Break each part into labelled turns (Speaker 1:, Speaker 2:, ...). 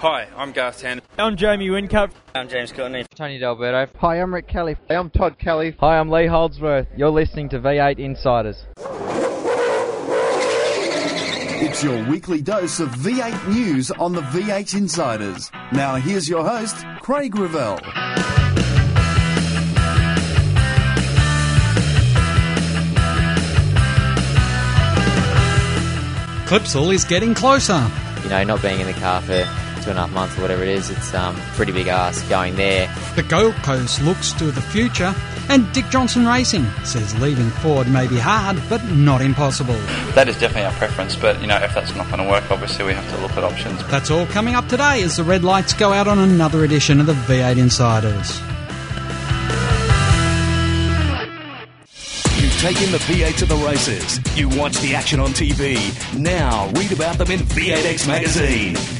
Speaker 1: Hi, I'm Garth Tander.
Speaker 2: I'm Jamie Whincup.
Speaker 3: I'm James Courtney.
Speaker 4: Tony D'Alberto.
Speaker 5: Hi, I'm Rick Kelly.
Speaker 6: Hey, I'm Todd Kelly.
Speaker 4: Hi, I'm Lee Holdsworth. You're listening to V8 Insiders.
Speaker 7: It's your weekly dose of V8 news on the V8 Insiders. Now, here's your host, Craig Revell.
Speaker 8: Clipsal is getting closer.
Speaker 4: You know, not being in the car for two and a half months or whatever it is, it's um, pretty big ask going there.
Speaker 8: The Gold Coast looks to the future, and Dick Johnson Racing says leaving Ford may be hard, but not impossible.
Speaker 1: That is definitely our preference, but you know, if that's not going to work, obviously we have to look at options.
Speaker 8: That's all coming up today as the red lights go out on another edition of the V8 Insiders.
Speaker 9: You've taken the V8 to the races. You watch the action on TV. Now read about them in V8X Magazine.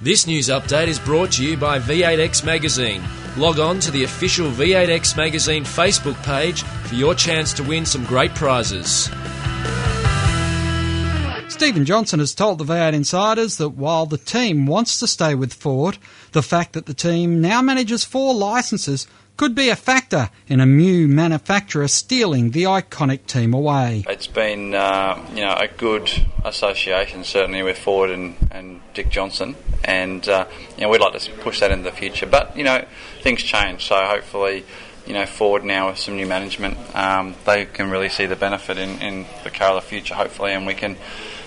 Speaker 10: This news update is brought to you by V8X Magazine. Log on to the official V8X Magazine Facebook page for your chance to win some great prizes.
Speaker 8: Stephen Johnson has told the V8 Insiders that while the team wants to stay with Ford, the fact that the team now manages four licenses could be a factor in a new manufacturer stealing the iconic team away.
Speaker 1: It's been, uh, you know, a good association certainly with Ford and, and Dick Johnson, and uh, you know we'd like to push that into the future. But you know, things change, so hopefully. You know, Ford now with some new management, um, they can really see the benefit in, in the car of the future, hopefully, and we can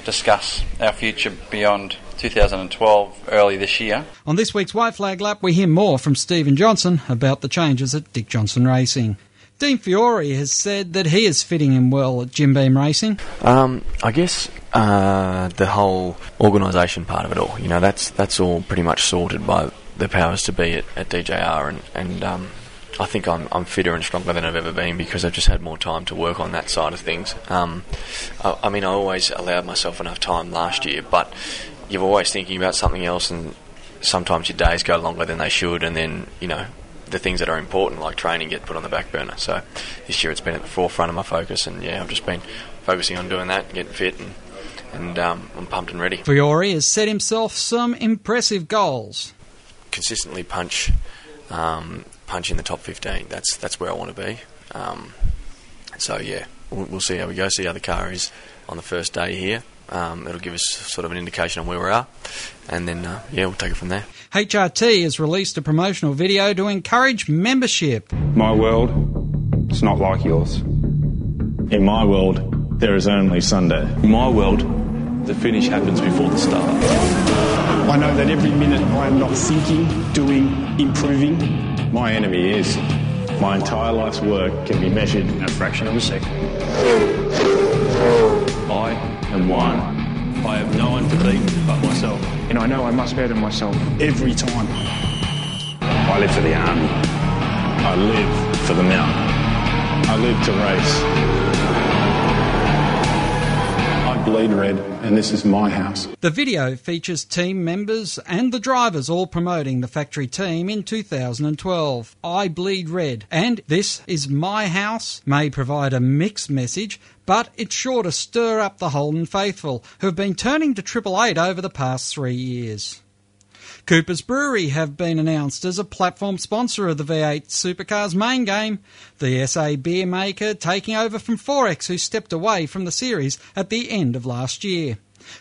Speaker 1: discuss our future beyond 2012 early this year.
Speaker 8: On this week's White Flag Lap, we hear more from Stephen Johnson about the changes at Dick Johnson Racing. Dean Fiore has said that he is fitting in well at Jim Beam Racing.
Speaker 11: Um, I guess uh, the whole organisation part of it all, you know, that's that's all pretty much sorted by the powers to be at, at DJR, and and um, I think I'm, I'm fitter and stronger than I've ever been because I've just had more time to work on that side of things. Um, I, I mean, I always allowed myself enough time last year, but you're always thinking about something else, and sometimes your days go longer than they should, and then you know the things that are important, like training, get put on the back burner. So this year it's been at the forefront of my focus, and yeah, I've just been focusing on doing that, getting fit, and and um, I'm pumped and ready.
Speaker 8: Fiore has set himself some impressive goals.
Speaker 11: Consistently punch. Um, punch in the top 15. That's that's where I want to be. Um, so yeah, we'll, we'll, see how we go. See how the car is on the first day here. Um, it'll give us sort of an indication on where we are, and then uh, yeah, we'll take it from there.
Speaker 8: HRT has released a promotional video to encourage membership.
Speaker 12: My world, it's not like yours. In my world, there is only Sunday.
Speaker 13: In my world, the finish happens before the start.
Speaker 14: I know that every minute I am not thinking, doing, improving,
Speaker 12: my enemy is. My entire life's work can be measured in a fraction of a second.
Speaker 13: I am one. I have no one to beat but myself.
Speaker 14: And I know I must better myself every time.
Speaker 12: I live for the army. I live for the mountain. I live to race bleed red, and this is my house.
Speaker 8: The video features team members and the drivers all promoting the factory team in 2012. I bleed red, and this is my house may provide a mixed message, but it's sure to stir up the Holden faithful, who have been turning to Triple Eight over the past three years. Cooper's Brewery have been announced as a platform sponsor of the V8 Supercars main game. The SA beer maker taking over from 4X, who stepped away from the series at the end of last year.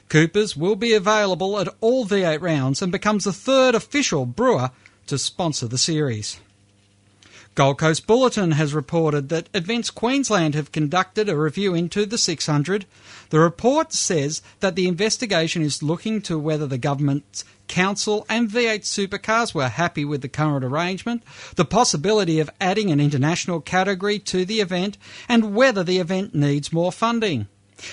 Speaker 8: Cooper's will be available at all V8 rounds and becomes the third official brewer to sponsor the series. Gold Coast Bulletin has reported that Events Queensland have conducted a review into the 600. The report says that the investigation is looking to whether the government's Council and V8 Supercars were happy with the current arrangement, the possibility of adding an international category to the event, and whether the event needs more funding.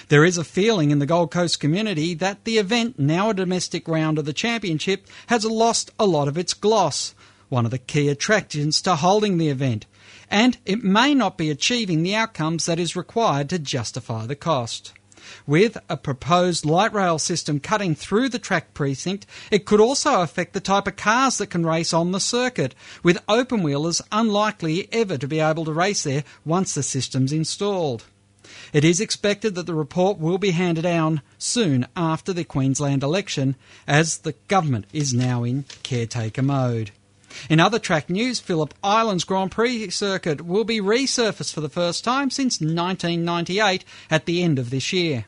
Speaker 8: There is a feeling in the Gold Coast community that the event, now a domestic round of the championship, has lost a lot of its gloss, one of the key attractions to holding the event. and it may not be achieving the outcomes that is required to justify the cost. With a proposed light rail system cutting through the track precinct, it could also affect the type of cars that can race on the circuit, with open wheelers unlikely ever to be able to race there once the system's installed. It is expected that the report will be handed down soon after the Queensland election, as the government is now in caretaker mode. In other track news, Phillip Island's Grand Prix circuit will be resurfaced for the first time since 1998 at the end of this year.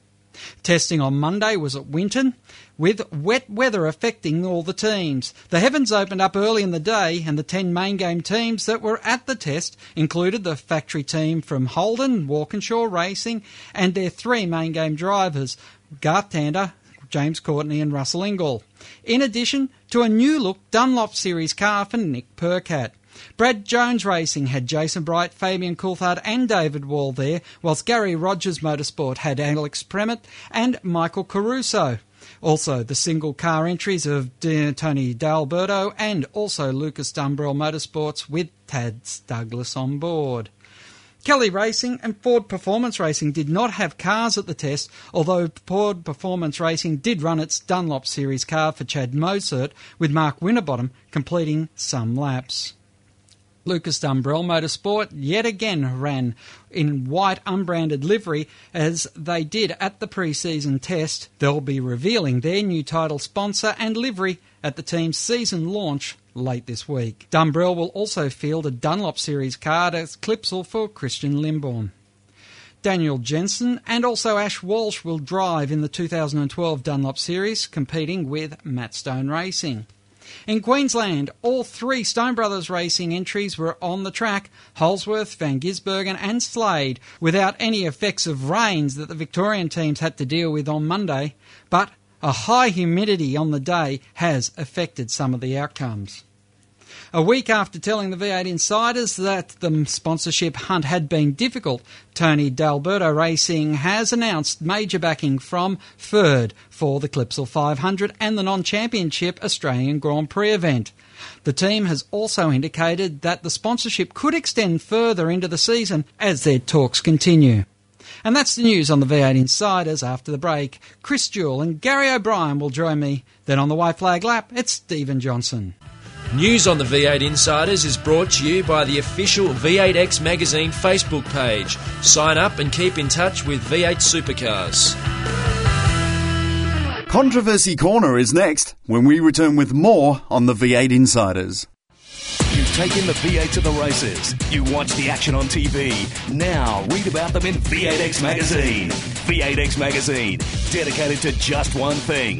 Speaker 8: Testing on Monday was at Winton, with wet weather affecting all the teams. The heavens opened up early in the day, and the 10 main game teams that were at the test included the factory team from Holden, Walkinshaw Racing, and their three main game drivers, Garth Tander, James Courtney, and Russell Ingall. In addition to a new look Dunlop Series car for Nick Percat. Brad Jones Racing had Jason Bright, Fabian Coulthard, and David Wall there, whilst Gary Rogers Motorsport had Alex Premat and Michael Caruso. Also, the single car entries of Tony D'Alberto and also Lucas Dumbrell Motorsports with Taz Douglas on board. Kelly Racing and Ford Performance Racing did not have cars at the test, although Ford Performance Racing did run its Dunlop Series car for Chaz Mostert, with Mark Winterbottom completing some laps. Lucas Dumbrell Motorsport yet again ran in white unbranded livery as they did at the pre-season test. They'll be revealing their new title sponsor and livery at the team's season launch late this week. Dumbrell will also field a Dunlop Series card as Clipsal for Christian Limborn. Daniel Jensen and also Ash Walsh will drive in the 2012 Dunlop Series, competing with Matt Stone Racing. In Queensland, all three Stone Brothers Racing entries were on the track Holdsworth, Van Gisbergen, and Slade, without any effects of rains that the Victorian teams had to deal with on Monday. But a high humidity on the day has affected some of the outcomes. A week after telling the V8 insiders that the sponsorship hunt had been difficult, Tony D'Alberto Racing has announced major backing from Ferd for the Clipsal 500 and the non-championship Australian Grand Prix event. The team has also indicated that the sponsorship could extend further into the season as their talks continue. And that's the news on the V8 Insiders after the break. Chris Jewell and Gary O'Brien will join me. Then on the white flag lap, it's Stephen Johnson.
Speaker 10: News on the V8 Insiders is brought to you by the official V8X Magazine Facebook page. Sign up and keep in touch with V8 Supercars.
Speaker 7: Controversy Corner is next when we return with more on the V8 Insiders.
Speaker 9: You've taken the V8 to the races. You watch the action on TV. Now read about them in V8X Magazine. V8X Magazine, dedicated to just one thing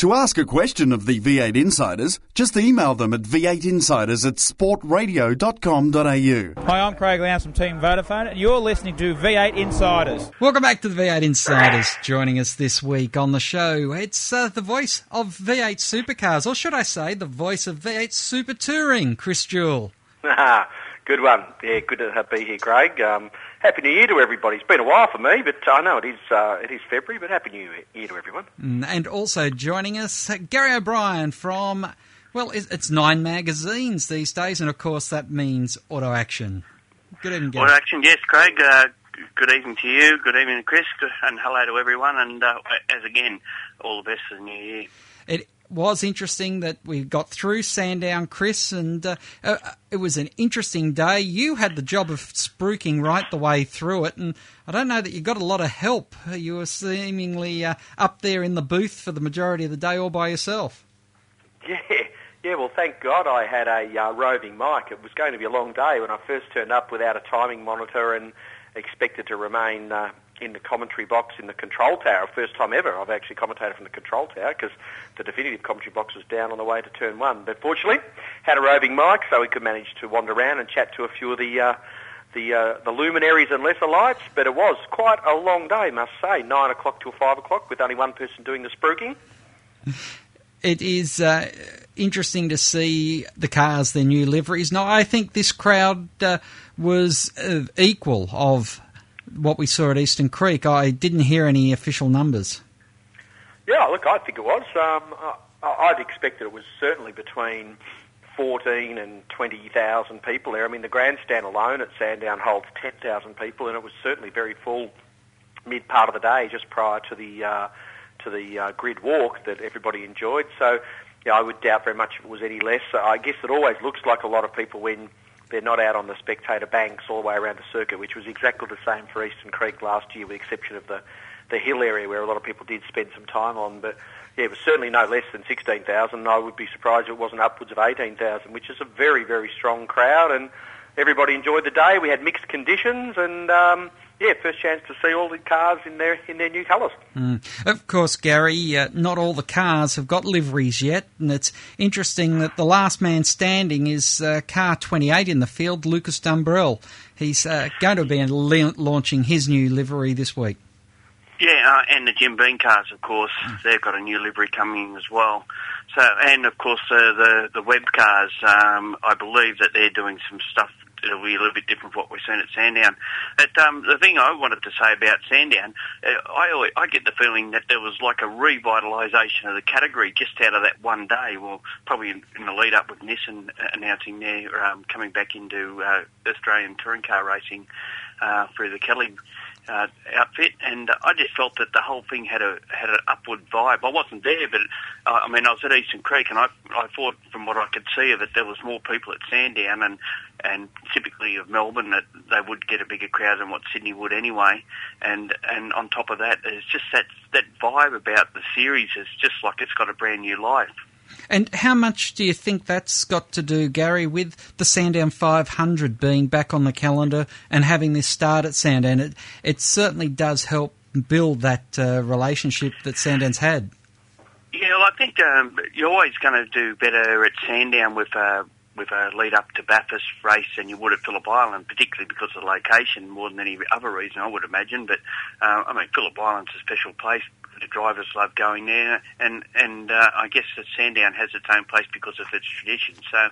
Speaker 7: To ask a question of the V8 Insiders, just email them at v8insiders at sportradio.com.au.
Speaker 2: Hi, I'm Craig Lowndes from Team Vodafone, and you're listening to V8 Insiders.
Speaker 8: Welcome back to the V8 Insiders. Joining us this week on the show, it's uh, the voice of V8 Supercars, or should I say, the voice of V8 Super Touring, Chris Jewell.
Speaker 3: good one. Yeah, good to have be here, Craig. Um, happy New Year to everybody. It's been a while for me, but I know it is uh, it is February. But happy New Year to everyone.
Speaker 8: Mm, and also joining us, Gary O'Brien from well, it's nine magazines these days, and of course that means Auto Action. Good evening, Gary.
Speaker 5: Auto Action, yes, Craig. Uh, good evening to you. Good evening, Chris, and hello to everyone. And uh, as again, all the best for the new year.
Speaker 8: It was interesting that we got through Sandown, Chris, and uh, uh, it was an interesting day. You had the job of spruiking right the way through it, and I don't know that you got a lot of help. You were seemingly uh, up there in the booth for the majority of the day all by yourself.
Speaker 3: Yeah, yeah. Well, thank God I had a uh, roving mic. It was going to be a long day when I first turned up without a timing monitor and expected to remain uh, in the commentary box in the control tower. First time ever I've actually commentated from the control tower because the definitive commentary box was down on the way to turn one. But fortunately, had a roving mic so we could manage to wander around and chat to a few of the uh, the uh, the luminaries and lesser lights. But it was quite a long day, must say. Nine o'clock till five o'clock with only one person doing the spruiking.
Speaker 8: it is uh, interesting to see the cars, their new liveries. Now, I think this crowd uh, was uh, equal of what we saw at Eastern Creek. I didn't hear any official numbers.
Speaker 3: Yeah, look, I think it was. Um, I, I'd expected it was certainly between 14 and 20,000 people there. I mean, the grandstand alone at Sandown holds 10,000 people, and it was certainly very full mid part of the day, just prior to the uh, to the uh, grid walk that everybody enjoyed. So, yeah, I would doubt very much if it was any less. I guess it always looks like a lot of people when they're not out on the spectator banks all the way around the circuit, which was exactly the same for Eastern Creek last year, with the exception of the the hill area where a lot of people did spend some time on. But yeah, it was certainly no less than 16,000. I would be surprised if it wasn't upwards of 18,000, which is a very, very strong crowd. And everybody enjoyed the day. We had mixed conditions and, um, yeah, first chance to see all the cars in their in their new colours.
Speaker 8: Mm. Of course, Gary, uh, not all the cars have got liveries yet, and it's interesting that the last man standing is uh, car 28 in the field, Lucas Dumbrell. He's uh, going to be la- launching his new livery this week.
Speaker 5: Yeah, uh, and the Jim Beam cars, of course, they've got a new livery coming as well. So, and of course, uh, the the Webb cars, um, I believe that they're doing some stuff that'll be a little bit different from what we've seen at Sandown. But um, the thing I wanted to say about Sandown, uh, I always, I get the feeling that there was like a revitalisation of the category just out of that one day. Well, probably in, in the lead up with Nissan announcing their um, coming back into uh, Australian touring car racing uh, through the Kelly uh, outfit, and I just felt that the whole thing had a had an upward vibe. I wasn't there, but uh, I mean, I was at Eastern Creek, and I I thought from what I could see of it, there was more people at Sandown, and and typically of Melbourne that they would get a bigger crowd than what Sydney would anyway. And and on top of that, there's just that that vibe about the series is just like it's got a brand new life.
Speaker 8: And how much do you think that's got to do, Gary, with the Sandown 500 being back on the calendar and having this start at Sandown? It, it certainly does help build that uh, relationship that Sandown's had.
Speaker 5: Yeah, well, I think um, you're always going to do better at Sandown with uh, with a lead up to Bathurst race than you would at Phillip Island, particularly because of the location more than any other reason, I would imagine. But uh, I mean, Phillip Island's a special place the drivers love going there, and and uh, I guess that Sandown has its own place because of its tradition. So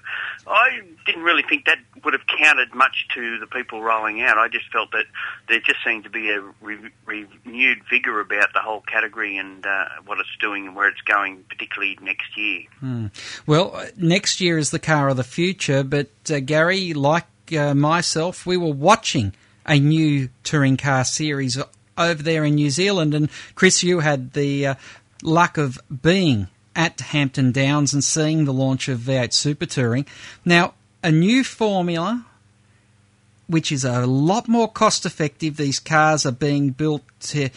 Speaker 5: I didn't really think that would have counted much to the people rolling out. I just felt that there just seemed to be a re- renewed vigour about the whole category and uh, what it's doing and where it's going, particularly next year.
Speaker 8: Hmm. Well, uh, next year is the car of the future, but uh, Gary, like uh, myself, we were watching a new touring car series over there in New Zealand. And Chris, you had the uh, luck of being at Hampton Downs and seeing the launch of V8 Super Touring. Now, a new formula which is a lot more cost effective. These cars are being built to,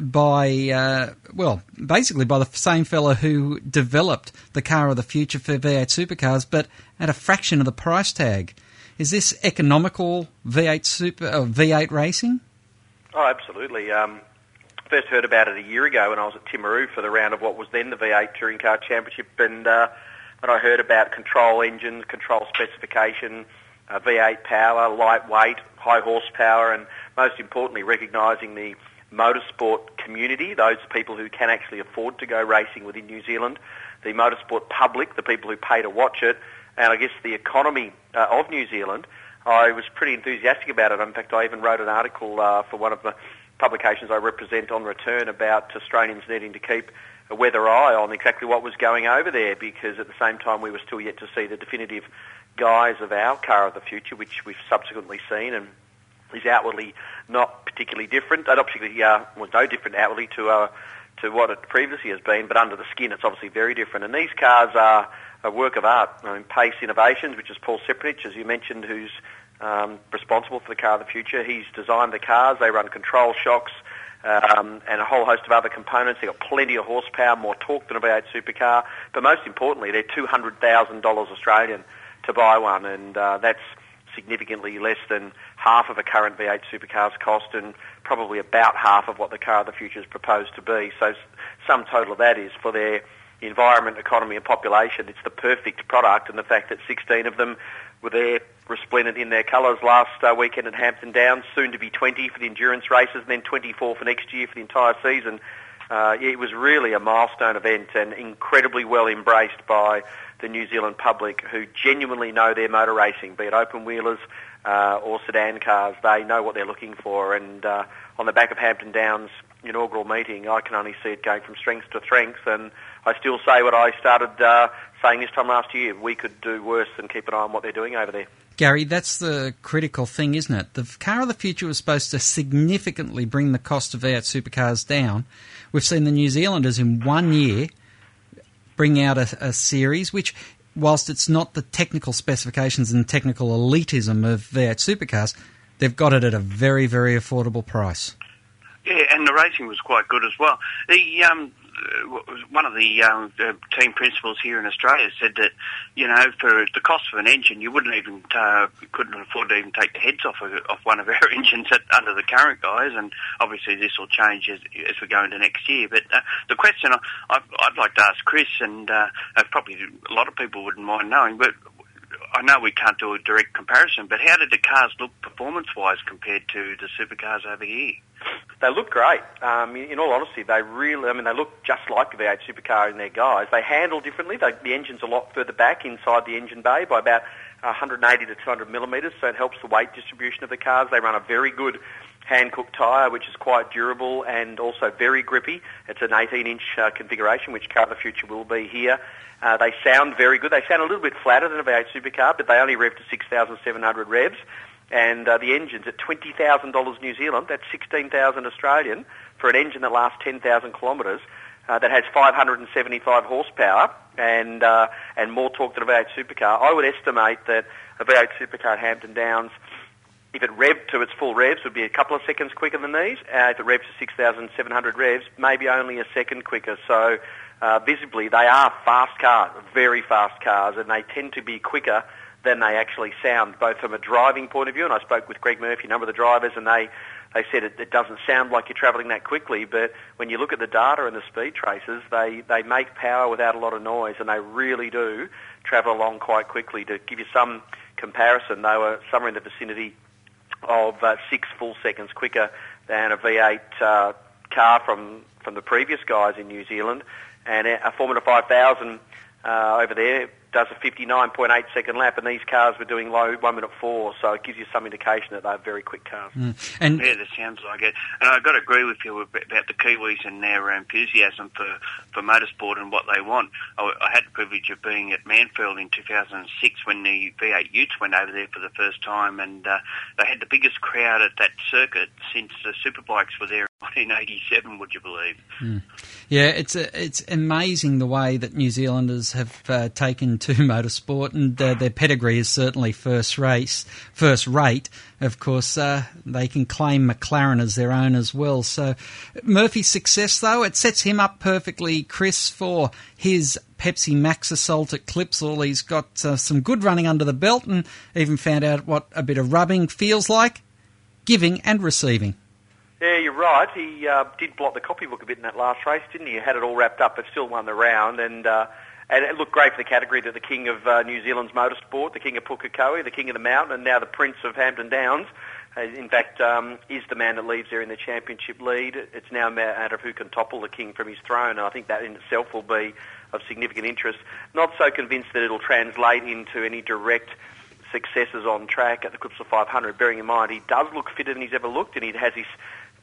Speaker 8: by, uh, well, basically by the same fellow who developed the car of the future for V8 supercars, but at a fraction of the price tag. Is this economical V8 super uh, V8 racing?
Speaker 3: Oh, absolutely. Um, first heard about it a year ago when I was at Timaru for the round of what was then the V8 Touring Car Championship, and uh, when I heard about control engines, control specification, uh, V8 power, lightweight, high horsepower, and most importantly, recognising the motorsport community, those people who can actually afford to go racing within New Zealand, the motorsport public, the people who pay to watch it, and I guess the economy uh, of New Zealand. I was pretty enthusiastic about it. In fact, I even wrote an article uh, for one of the publications I represent on return about Australians needing to keep a weather eye on exactly what was going over there because at the same time we were still yet to see the definitive guise of our car of the future, which we've subsequently seen and is outwardly not particularly different. Not particularly, uh, was no different outwardly to uh, to what it previously has been, but under the skin it's obviously very different. And these cars are a work of art. I mean, Pace Innovations, which is Paul Sepinich, as you mentioned, who's um, responsible for the car of the future. He's designed the cars. They run control shocks um, and a whole host of other components. They've got plenty of horsepower, more torque than a V8 supercar. But most importantly, they're $200,000 Australian to buy one, and uh, that's significantly less than half of a current V8 supercar's cost and probably about half of what the car of the future is proposed to be. So some total of that is for their environment, economy and population. It's the perfect product and the fact that 16 of them were there resplendent in their colours last uh, weekend at Hampton Downs, soon to be 20 for the endurance races and then 24 for next year for the entire season. Uh, it was really a milestone event and incredibly well embraced by the New Zealand public who genuinely know their motor racing, be it open wheelers uh, or sedan cars. They know what they're looking for, and uh, on the back of Hampton Downs inaugural meeting, I can only see it going from strength to strength, and I still say what I started uh, saying this time last year. We could do worse than keep an eye on what they're doing over there.
Speaker 8: Gary, that's the critical thing, isn't it? The car of the future was supposed to significantly bring the cost of V8 supercars down. We've seen the New Zealanders in one year bring out a, a series which, whilst it's not the technical specifications and technical elitism of V8 supercars, they've got it at a very, very affordable price.
Speaker 5: Yeah, and the racing was quite good as well. The um, one of the, um, team principals here in Australia said that you know for the cost of an engine, you wouldn't even uh, couldn't afford to even take the heads off of, off one of our engines at, under the current guys, and obviously this will change as, as we go into next year. But uh, the question I, I'd like to ask Chris, and uh, probably a lot of people wouldn't mind knowing, but I know we can't do a direct comparison, but how did the cars look performance-wise compared to the supercars over here?
Speaker 3: They look great. Um, in all honesty, they really, I mean, they look just like a V8 supercar in their guys. They handle differently. They, the engine's a lot further back inside the engine bay by about 180 to 200 millimetres, so it helps the weight distribution of the cars. They run a very good Hankook tyre, which is quite durable and also very grippy. It's an 18-inch uh, configuration, which Car of the Future will be here. Uh, they sound very good. They sound a little bit flatter than a V8 supercar, but they only rev to 6,700 revs. And uh, the engine's at $20,000 New Zealand. That's 16,000 Australian for an engine that lasts 10,000 kilometres. Uh, that has 575 horsepower and uh, and more torque than a V8 supercar. I would estimate that a V8 supercar at Hampton Downs, if it revved to its full revs, would be a couple of seconds quicker than these. Uh, if it revs to 6,700 revs, maybe only a second quicker. So uh, visibly, they are fast cars, very fast cars, and they tend to be quicker than they actually sound, both from a driving point of view. And I spoke with Greg Murphy, a number of the drivers, and they they said it, it doesn't sound like you're travelling that quickly, but when you look at the data and the speed traces, they, they make power without a lot of noise, and they really do travel along quite quickly. To give you some comparison, they were somewhere in the vicinity of uh, six full seconds quicker than a V8 uh, car from, from the previous guys in New Zealand, and a Formula 5000 uh, over there does a 59.8 second lap, and these cars were doing low one minute four. So it gives you some indication that they're very quick cars.
Speaker 8: Mm. And
Speaker 5: yeah, that sounds like it. And I've got to agree with you about the Kiwis and their enthusiasm for for motorsport and what they want. I, I had the privilege of being at Manfield in 2006 when the V8 Utes went over there for the first time, and uh, they had the biggest crowd at that circuit since the superbikes were there 1987, would you believe?
Speaker 8: Mm. Yeah, it's a, it's amazing the way that New Zealanders have uh, taken to motorsport, and uh, their pedigree is certainly first race, first rate. Of course, uh, they can claim McLaren as their own as well. So Murphy's success, though, it sets him up perfectly, Chris, for his Pepsi Max Assault at Clipsal. He's got uh, some good running under the belt, and even found out what a bit of rubbing feels like, giving and receiving.
Speaker 3: Yeah, you're right. He uh, did blot the copybook a bit in that last race, didn't he? He had it all wrapped up, but still won the round. And uh, and it looked great for the category that the king of uh, New Zealand's motorsport, the king of Pukekohe, the king of the mountain, and now the prince of Hampton Downs. In fact, um, is the man that leaves there in the championship lead. It's now a matter of who can topple the king from his throne, and I think that in itself will be of significant interest. Not so convinced that it'll translate into any direct successes on track at the Clipsal 500, bearing in mind he does look fitter than he's ever looked, and he has his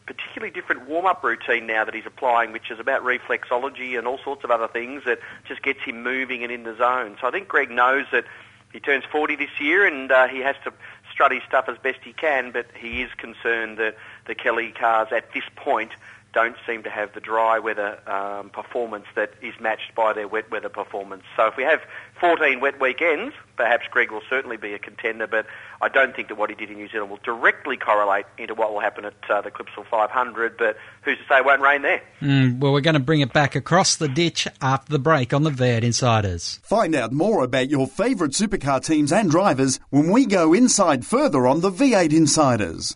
Speaker 3: particularly different warm-up routine now that he's applying, which is about reflexology and all sorts of other things that just gets him moving and in the zone. So I think Greg knows that he turns 40 this year and uh, he has to strut his stuff as best he can, but he is concerned that the Kelly cars at this point don't seem to have the dry weather um, performance that is matched by their wet weather performance. So if we have 14 wet weekends, perhaps Greg will certainly be a contender, but I don't think that what he did in New Zealand will directly correlate into what will happen at uh, the Clipsal 500, but who's to say it won't rain there?
Speaker 8: Mm, well, we're going to bring it back across the ditch after the break on the V8 Insiders.
Speaker 7: Find out more about your favourite supercar teams and drivers when we go inside further on the V8 Insiders.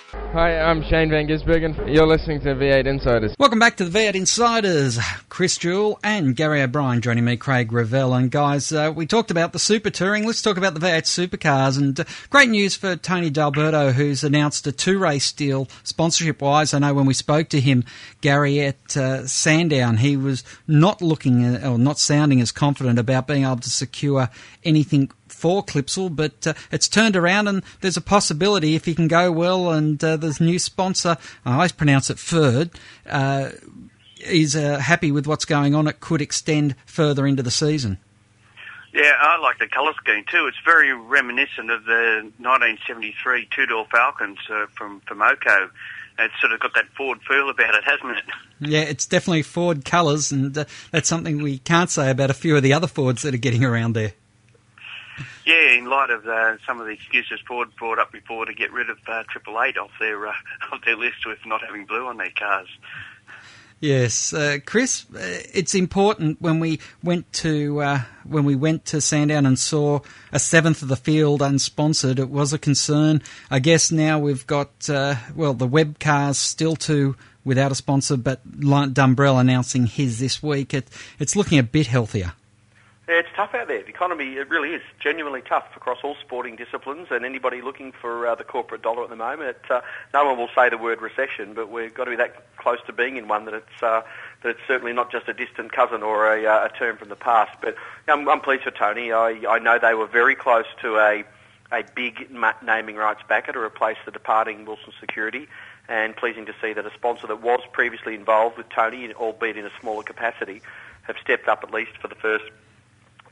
Speaker 6: Hi, I'm Shane Van Gisbergen. You're listening to V8 Insiders.
Speaker 8: Welcome back to the V8 Insiders. Chris Jewell and Gary O'Brien joining me, Craig Revell. And guys, uh, we talked about the super touring. Let's talk about the V8 supercars. And uh, great news for Tony D'Alberto, who's announced a two race deal sponsorship wise. I know when we spoke to him, Gary, at uh, Sandown, he was not looking uh, or not sounding as confident about being able to secure anything for Clipsal, but uh, it's turned around and there's a possibility if he can go well and uh, there's new sponsor, I always pronounce it Ferd, uh, is uh, happy with what's going on, it could extend further into the season.
Speaker 5: Yeah, I like the colour scheme too. It's very reminiscent of the 1973 two-door Falcons uh, from from Oco. It's sort of got that Ford feel about it, hasn't it?
Speaker 8: Yeah, it's definitely Ford colours, and uh, that's something we can't say about a few of the other Fords that are getting around there.
Speaker 5: Yeah, in light of uh, some of the excuses Ford brought up before to get rid of uh, Triple Eight off their uh, off their list with not having blue on their cars.
Speaker 8: Yes, uh, Chris, uh, it's important when we went to uh, when we went to Sandown and saw a seventh of the field unsponsored. It was a concern. I guess now we've got uh, well the Webb cars still to without a sponsor, but Dumbrell announcing his this week. It, it's looking a bit healthier.
Speaker 3: It's tough out there. The economy, it really is genuinely tough across all sporting disciplines, and anybody looking for uh, the corporate dollar at the moment. Uh, no one will say the word recession, but we've got to be that close to being in one that it's uh, that it's certainly not just a distant cousin or a, uh, a term from the past. But I'm, I'm pleased for Tony. I, I know they were very close to a a big naming rights backer to replace the departing Wilson Security and pleasing to see that a sponsor that was previously involved with Tony, albeit in a smaller capacity, have stepped up at least for the first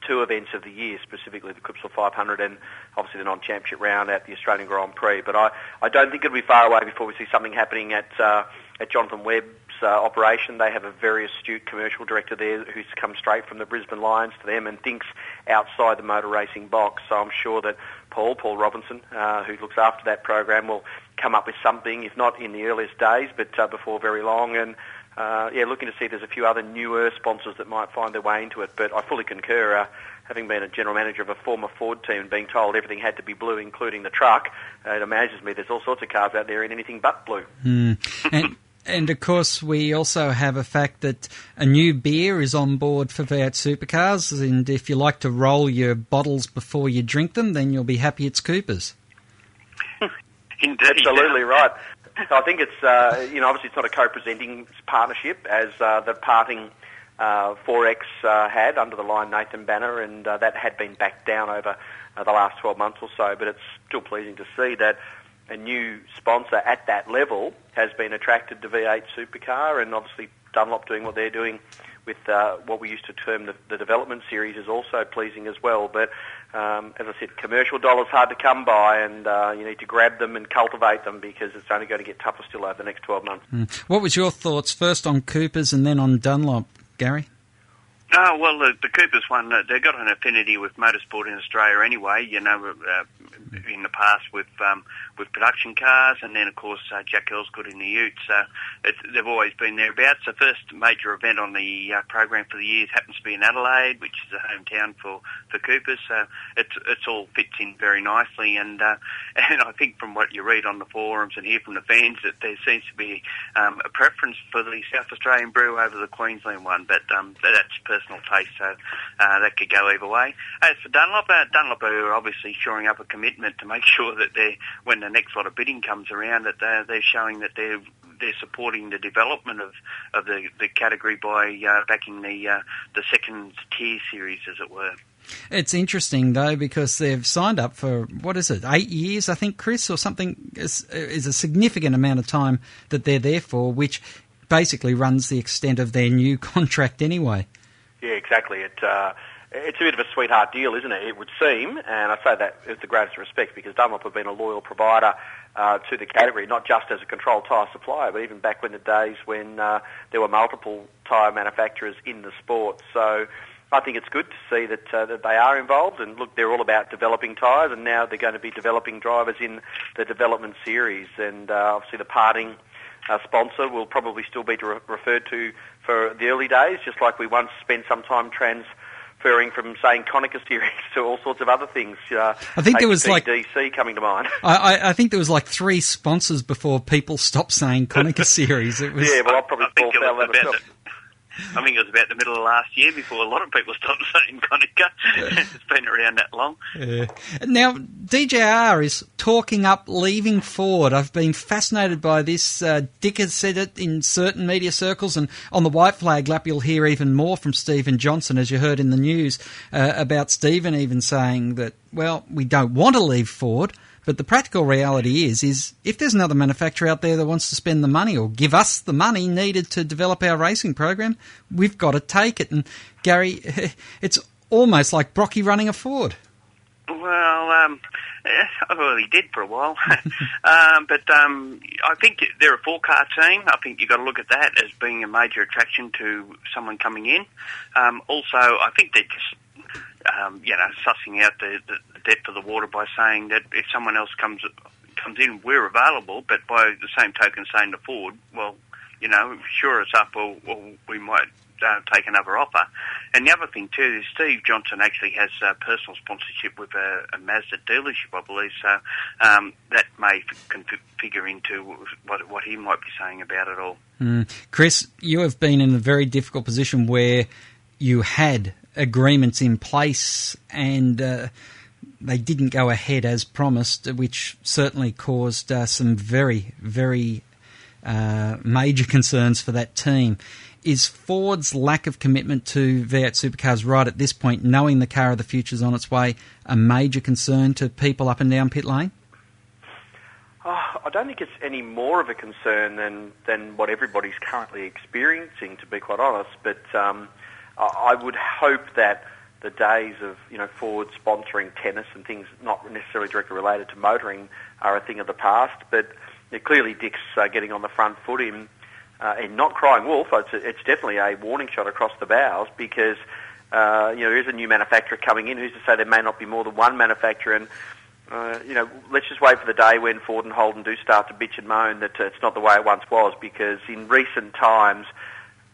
Speaker 3: two events of the year, specifically the Clipsal 500 and obviously the non-championship round at the Australian Grand Prix. But I, I don't think it'll be far away before we see something happening at uh, at Jonathan Webb's uh, operation. They have a very astute commercial director there who's come straight from the Brisbane Lions to them and thinks outside the motor racing box. So I'm sure that Paul, Paul Robinson, uh, who looks after that program, will come up with something, if not in the earliest days, but uh, before very long. And uh, yeah, looking to see if there's a few other newer sponsors that might find their way into it. But I fully concur. Uh, having been a general manager of a former Ford team being told everything had to be blue, including the truck, uh, it amazes me. There's all sorts of cars out there in anything but blue.
Speaker 8: Mm. And, and of course, we also have a fact that a new beer is on board for V8 supercars. And if you like to roll your bottles before you drink them, then you'll be happy it's Cooper's.
Speaker 5: Indeed.
Speaker 3: Absolutely right. So I think it's, uh, you know, obviously it's not a co-presenting partnership as uh, the parting uh, 4X uh, had under the Lion Nathan banner, and uh, that had been backed down over uh, the last 12 months or so. But it's still pleasing to see that a new sponsor at that level has been attracted to V8 Supercar, and obviously Dunlop doing what they're doing with uh, what we used to term the, the, development series is also pleasing as well. But um, as I said, commercial dollars hard to come by, and uh, you need to grab them and cultivate them because it's only going to get tougher still over the next 12 months.
Speaker 8: Mm. What was your thoughts first on Coopers and then on Dunlop, Gary?
Speaker 5: Oh, well, the, the Coopers one, uh, they've got an affinity with motorsport in Australia anyway. You know, uh, in the past with um, with production cars, and then of course uh, Jack Elsegood in the Ute. So it's, they've always been thereabouts. The first major event on the uh, program for the years happens to be in Adelaide, which is a hometown for for Coopers. So it's it's all fits in very nicely, and uh, and I think from what you read on the forums and hear from the fans that there seems to be um, a preference for the South Australian brew over the Queensland one, but um, that's personal taste, so uh, that could go either way. As for Dunlop, uh, Dunlop are obviously shoring up a commitment to make sure that they, when the next lot of bidding comes around, that they're, they're showing that they're they're supporting the development of, of the, the category by uh, backing the uh, the second tier series, as it were.
Speaker 8: It's interesting though because they've signed up for what is it, eight years, I think, Chris, or something is, is a significant amount of time that they're there for, which basically runs the extent of their new contract anyway.
Speaker 3: Exactly. It uh, it's a bit of a sweetheart deal, isn't it? It would seem, and I say that with the greatest respect because Dunlop have been a loyal provider uh, to the category, not just as a controlled tyre supplier, but even back when the days when uh, there were multiple tyre manufacturers in the sport. So I think it's good to see that uh, that they are involved. And look, they're all about developing tyres, and now they're going to be developing drivers in the development series. And uh, obviously, the parting uh, sponsor will probably still be re- referred to for the early days, just like we once spent some time transferring from saying Konica series to all sorts of other things. Uh,
Speaker 8: I think there was like
Speaker 3: DC coming to mind.
Speaker 8: I, I, I, think there was like three sponsors before people stopped saying Konica series. It was
Speaker 3: yeah, well, I'll probably fall foul that myself.
Speaker 5: I think it was about the middle of last year before a lot of people stopped saying Konica. it's been around that long.
Speaker 8: Yeah. Now, DJR is talking up leaving Ford. I've been fascinated by this. Uh, Dick has said it in certain media circles, and on the white flag lap, you'll hear even more from Stephen Johnson, as you heard in the news, uh, about Stephen even saying that, well, we don't want to leave Ford. But the practical reality is, is if there's another manufacturer out there that wants to spend the money or give us the money needed to develop our racing program, we've got to take it. And Gary, it's almost like Brocky running a Ford.
Speaker 5: Well, um, well, he did for a while, um, but um, I think they're a four-car team. I think you've got to look at that as being a major attraction to someone coming in. Um, also, I think they're just um, you know, sussing out the, the, depth of the water by saying that if someone else comes comes in, we're available, but by the same token saying to Ford, well, you know, sure us up or, or we might uh, take another offer. And the other thing too is Steve Johnson actually has personal sponsorship with a, a Mazda dealership, I believe. So um, that may f- figure into what, what he might be saying about it all.
Speaker 8: Mm. Chris, you have been in a very difficult position where you had agreements in place and uh, they didn't go ahead as promised, which certainly caused uh, some very, very uh, major concerns for that team. Is Ford's lack of commitment to V8 supercars right at this point, knowing the car of the future is on its way, a major concern to people up and down pit lane?
Speaker 3: Oh, I don't think it's any more of a concern than, than what everybody's currently experiencing, to be quite honest. But um, I would hope that the days of you know Ford sponsoring tennis and things not necessarily directly related to motoring are a thing of the past. But clearly Dick's uh, getting on the front foot in uh, and not crying wolf. It's, it's definitely a warning shot across the bows because uh, you know there is a new manufacturer coming in. Who's to say there may not be more than one manufacturer? And uh, you know, let's just wait for the day when Ford and Holden do start to bitch and moan that uh, it's not the way it once was. Because in recent times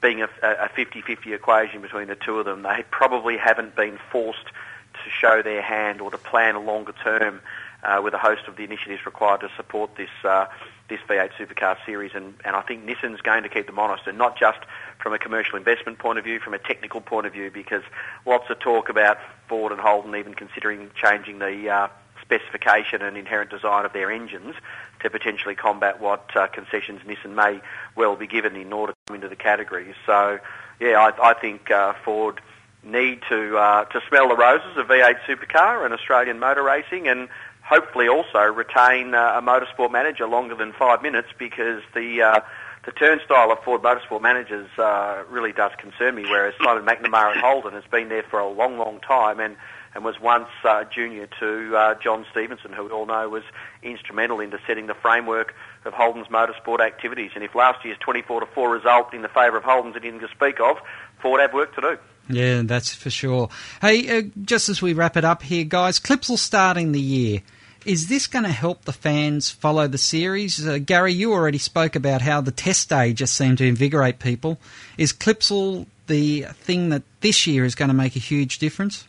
Speaker 3: being a, a 50-50 equation between the two of them, they probably haven't been forced to show their hand or to plan a longer term uh, with a host of the initiatives required to support this uh, this V8 supercar series. And, and I think Nissan's going to keep them honest, and not just from a commercial investment point of view, from a technical point of view, because lots of talk about Ford and Holden even considering changing the uh, specification and inherent design of their engines to potentially combat what uh, concessions Nissan may well be given in order to come into the category. So, yeah, I, I think uh, Ford need to uh, to smell the roses of V8 supercar and Australian motor racing, and hopefully also retain uh, a motorsport manager longer than five minutes because the uh, the turnstile of Ford Motorsport managers uh, really does concern me. Whereas Simon McNamara at Holden has been there for a long, long time, and and was once uh, junior to uh, John Stevenson, who we all know was instrumental into setting the framework of Holden's motorsport activities. And if last year's 24 to 4 result in the favour of Holden's anything to speak of, Ford have work to do.
Speaker 8: Yeah, that's for sure. Hey, uh, just as we wrap it up here, guys, Clipsal starting the year. Is this going to help the fans follow the series? Uh, Gary, you already spoke about how the test day just seemed to invigorate people. Is Clipsal the thing that this year is going to make a huge difference?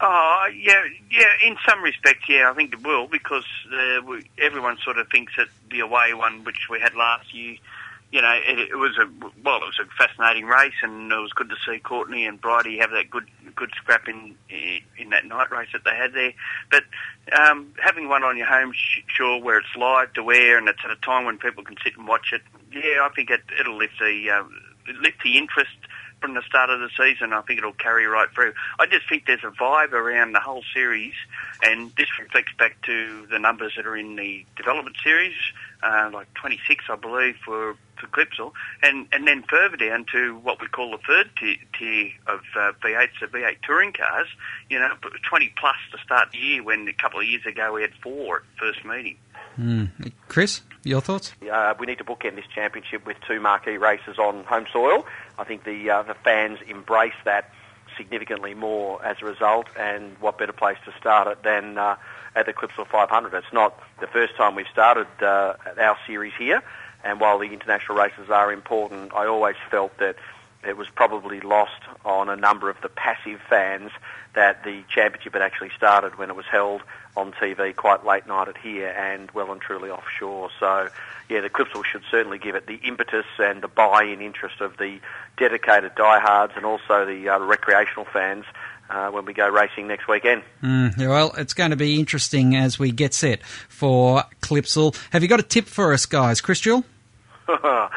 Speaker 5: Oh yeah, yeah. In some respects, yeah, I think it will because uh, we, everyone sort of thinks that the away one, which we had last year, you know, it, it, was a well, it was a fascinating race, and it was good to see Courtney and Bridie have that good good scrap in in that night race that they had there. But um, having one on your home shore where it's live to air and it's at a time when people can sit and watch it, yeah, I think it, it'll lift the uh, lift the interest from the start of the season. I think it'll carry right through. I just think there's a vibe around the whole series, and this reflects back to the numbers that are in the development series, uh, like 26, I believe, for for Clipsal, and and then further down to what we call the third tier, of uh, V8s, the V8 touring cars. You know, 20 plus to start the year. When a couple of years ago we had four at first meeting.
Speaker 8: Mm. Chris, your thoughts?
Speaker 3: Uh, we need to bookend this championship with two marquee races on home soil. I think the uh, the fans embrace that significantly more as a result, and what better place to start it than uh, at the Clipsal 500? It's not the first time we've started uh, our series here, and while the international races are important, I always felt that it was probably lost on a number of the passive fans that the championship had actually started when it was held on TV quite late night at here and well and truly offshore. So, yeah, the Clipsal should certainly give it the impetus and the buy-in interest of the dedicated diehards and also the uh, recreational fans uh, when we go racing next weekend.
Speaker 8: Mm, well, it's going to be interesting as we get set for Clipsal. Have you got a tip for us, guys? Chris Jewell?
Speaker 3: uh,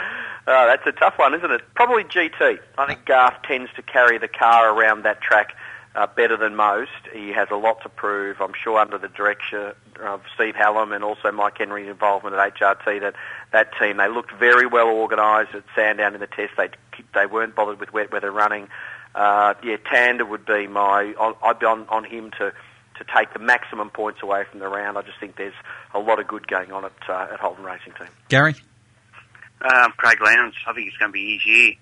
Speaker 3: that's a tough one, isn't it? Probably GT. I think Garth tends to carry the car around that track uh, better than most. He has a lot to prove. I'm sure under the direction of Steve Hallam and also Mike Henry's involvement at HRT, that that team they looked very well organised at Sandown in the test. They they weren't bothered with wet weather running. Uh, yeah, Tander would be my. I'd be on, on him to to take the maximum points away from the round. I just think there's a lot of good going on at uh, at Holden Racing Team.
Speaker 8: Gary.
Speaker 5: Um, Craig Lowndes, I think it's going to be his year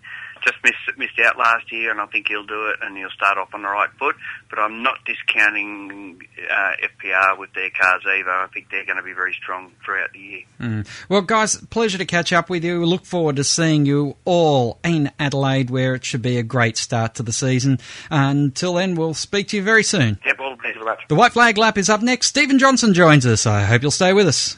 Speaker 5: just missed missed out last year, and I think he'll do it, and he'll start off on the right foot. But I'm not discounting uh, FPR with their cars either. I think they're going to be very strong throughout the year.
Speaker 8: Mm. Well, guys, pleasure to catch up with you. We look forward to seeing you all in Adelaide, where it should be a great start to the season. Until then, we'll speak to you very soon.
Speaker 3: Yep, all the best.
Speaker 8: The White Flag Lap is up next. Stephen Johnson joins us. I hope you'll stay with us.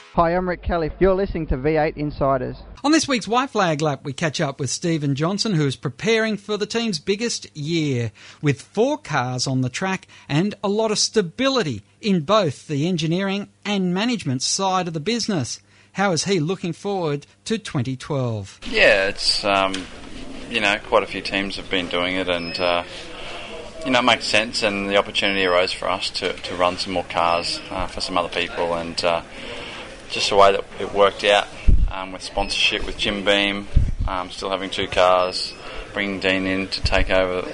Speaker 15: Hi, I'm Rick Kelly. You're listening to V8 Insiders.
Speaker 8: On this week's White Flag Lap, we catch up with Stephen Johnson, who is preparing for the team's biggest year, with four cars on the track and a lot of stability in both the engineering and management side of the business. How is he looking forward to 2012?
Speaker 1: Yeah, it's um, you know quite a few teams have been doing it, and uh, you know it makes sense. And the opportunity arose for us to, to run some more cars uh, for some other people, and uh, just the way that it worked out um, with sponsorship with Jim Beam, um, still having two cars, bringing Dean in to take over,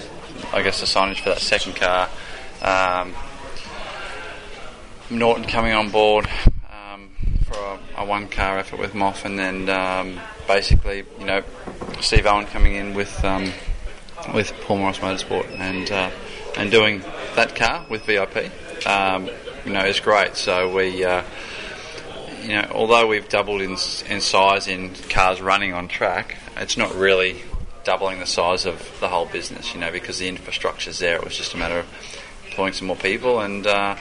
Speaker 1: I guess, the signage for that second car. Um, Norton coming on board um, for a, a, one car effort with Moff, and then um, basically, you know, Steve Owen coming in with um, with Paul Morris Motorsport and uh, and doing that car with VIP. you know, is great. So we. Uh, you know, although we've doubled in, in size in cars running on track, it's not really doubling the size of the whole business, you know, because the infrastructure's there. It was just a matter of employing some more people, and uh,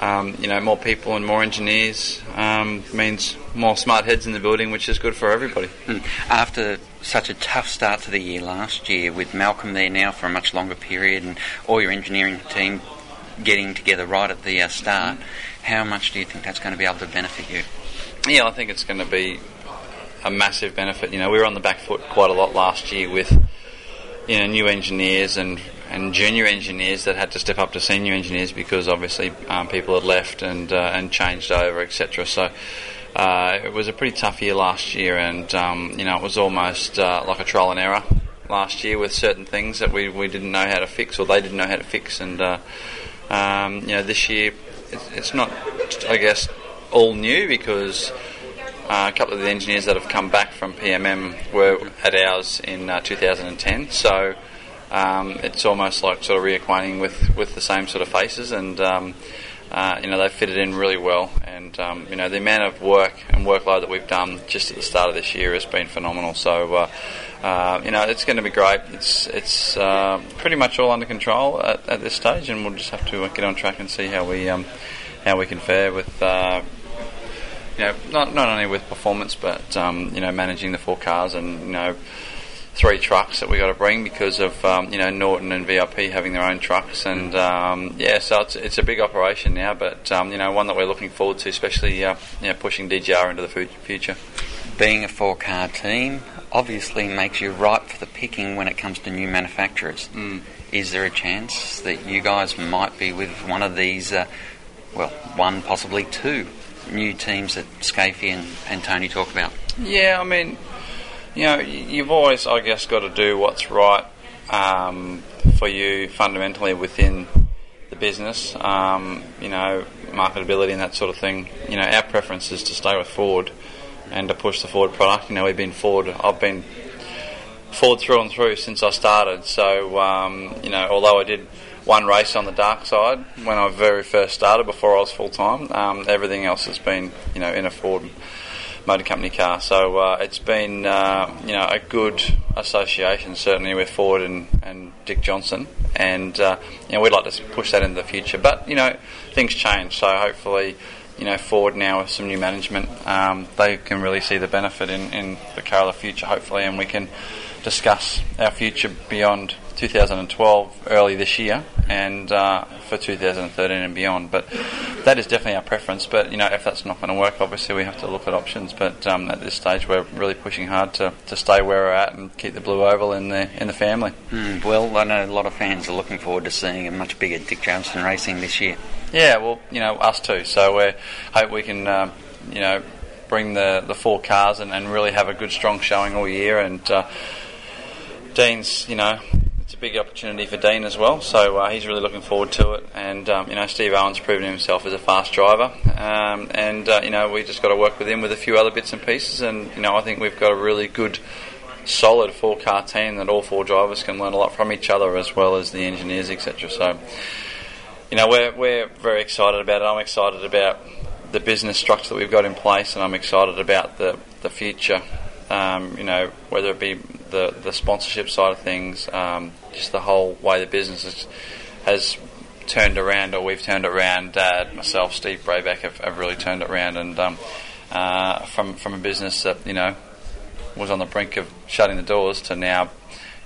Speaker 1: um, you know, more people and more engineers um, means more smart heads in the building, which is good for everybody.
Speaker 16: Hmm. After such a tough start to the year last year, with Malcolm there now for a much longer period, and all your engineering team getting together right at the uh, start, how much do you think that's going to be able to benefit you?
Speaker 1: Yeah, I think it's going to be a massive benefit. You know, we were on the back foot quite a lot last year with you know new engineers and and junior engineers that had to step up to senior engineers because obviously um, people had left and uh, and changed over, etc. So. Uh, it was a pretty tough year last year, and um, you know it was almost uh, like a trial and error last year with certain things that we, we didn't know how to fix or they didn't know how to fix. And uh, um, you know this year it's, it's not, I guess, all new because uh, a couple of the engineers that have come back from PMM were at ours in uh, 2010. So um, it's almost like sort of reacquainting with, with the same sort of faces, and um, uh, you know they've fitted in really well. And um, you know the amount of work and workload that we've done just at the start of this year has been phenomenal. So. Uh, uh, you know, it's going to be great. It's it's uh, pretty much all under control at, at, this stage, and we'll just have to get on track and see how we um, how we can fare with you know, not not only with performance, but um, you know, managing the four cars and you know, three trucks that we got to bring because of um, you know Norton and VIP having their own trucks, and um, yeah, so it's it's a big operation now, but um, you know, one that we're looking forward to, especially uh, you know, pushing DJR into the future.
Speaker 16: being a four car team obviously makes you ripe for the picking when it comes to new manufacturers.
Speaker 1: Mm.
Speaker 16: Is there a chance that you guys might be with one of these, uh, well, one, possibly two new teams that Skaifey and, and Tony talk about?
Speaker 1: Yeah, I mean, you know, you've always, I guess, got to do what's right um, for you fundamentally within the business. Um, you know, marketability and that sort of thing. You know, our preference is to stay with Ford and to push the Ford product. You know, we've been Ford. I've been Ford through and through since I started. So, um, you know, although I did one race on the dark side when I very first started before I was full time, um, everything else has been, you know, in a Ford motor company car. So uh, it's been, uh, you know, a good association certainly with Ford and, and Dick Johnson, and uh, you know we'd like to push that into the future. But you know, things change, so hopefully. You know, Ford now with some new management, um, they can really see the benefit in, in the car of the future, hopefully, and we can discuss our future beyond 2012 early this year and uh, for 2013 and beyond. But that is definitely our preference. But you know, if that's not going to work, obviously we have to look at options. But um, at this stage, we're really pushing hard to, to stay where we're at and keep the blue oval in the in the family.
Speaker 16: Mm, well, I know a lot of fans are looking forward to seeing a much bigger Dick Johnson racing this year.
Speaker 1: Yeah, well, you know, us too. So we hope we can, um, you know, bring the, the four cars and, and really have a good, strong showing all year. And uh, Dean's, you know, it's a big opportunity for Dean as well. So uh, he's really looking forward to it. And um, you know, Steve Owen's proven himself as a fast driver. Um, and uh, you know, we just got to work with him with a few other bits and pieces. And you know, I think we've got a really good. Solid four car team that all four drivers can learn a lot from each other as well as the engineers, etc. So, you know, we're, we're very excited about it. I'm excited about the business structure that we've got in place, and I'm excited about the, the future. Um, you know, whether it be the, the sponsorship side of things, um, just the whole way the business has, has turned around, or we've turned around. Dad, myself, Steve Brayback have, have really turned it around, and um, uh, from from a business that you know was on the brink of shutting the doors to now,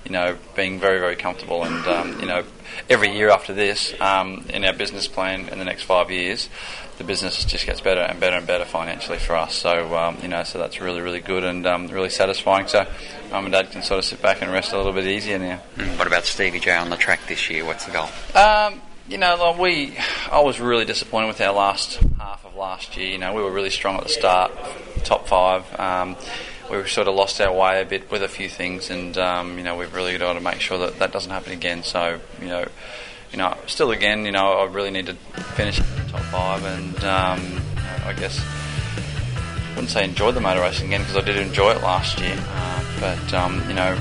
Speaker 1: you know, being very, very comfortable. And, um, you know, every year after this, um, in our business plan in the next five years, the business just gets better and better and better financially for us. So, um, you know, so that's really, really good and um, really satisfying. So, mum and dad can sort of sit back and rest a little bit easier now.
Speaker 16: Mm, what about Stevie J on the track this year? What's the goal?
Speaker 1: Um, you know, like we, I was really disappointed with our last half of last year. You know, we were really strong at the start, top five. Um, we sort of lost our way a bit with a few things, and um, you know, we've really got to make sure that that doesn't happen again. So, you know, you know, still again, you know, I really need to finish in the top five, and um, I guess wouldn't say enjoy the motor racing again because I did enjoy it last year, uh, but um, you know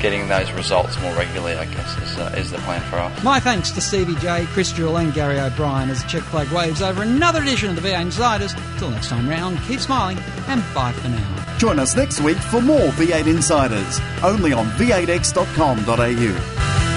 Speaker 1: getting those results more regularly, I guess, is, uh, is the plan for us.
Speaker 8: My thanks to Stevie J, Chris Jewell, and Gary O'Brien as the check flag waves over another edition of the V8 Insiders. Till next time round, keep smiling and bye for now.
Speaker 7: Join us next week for more V8 Insiders, only on v8x.com.au.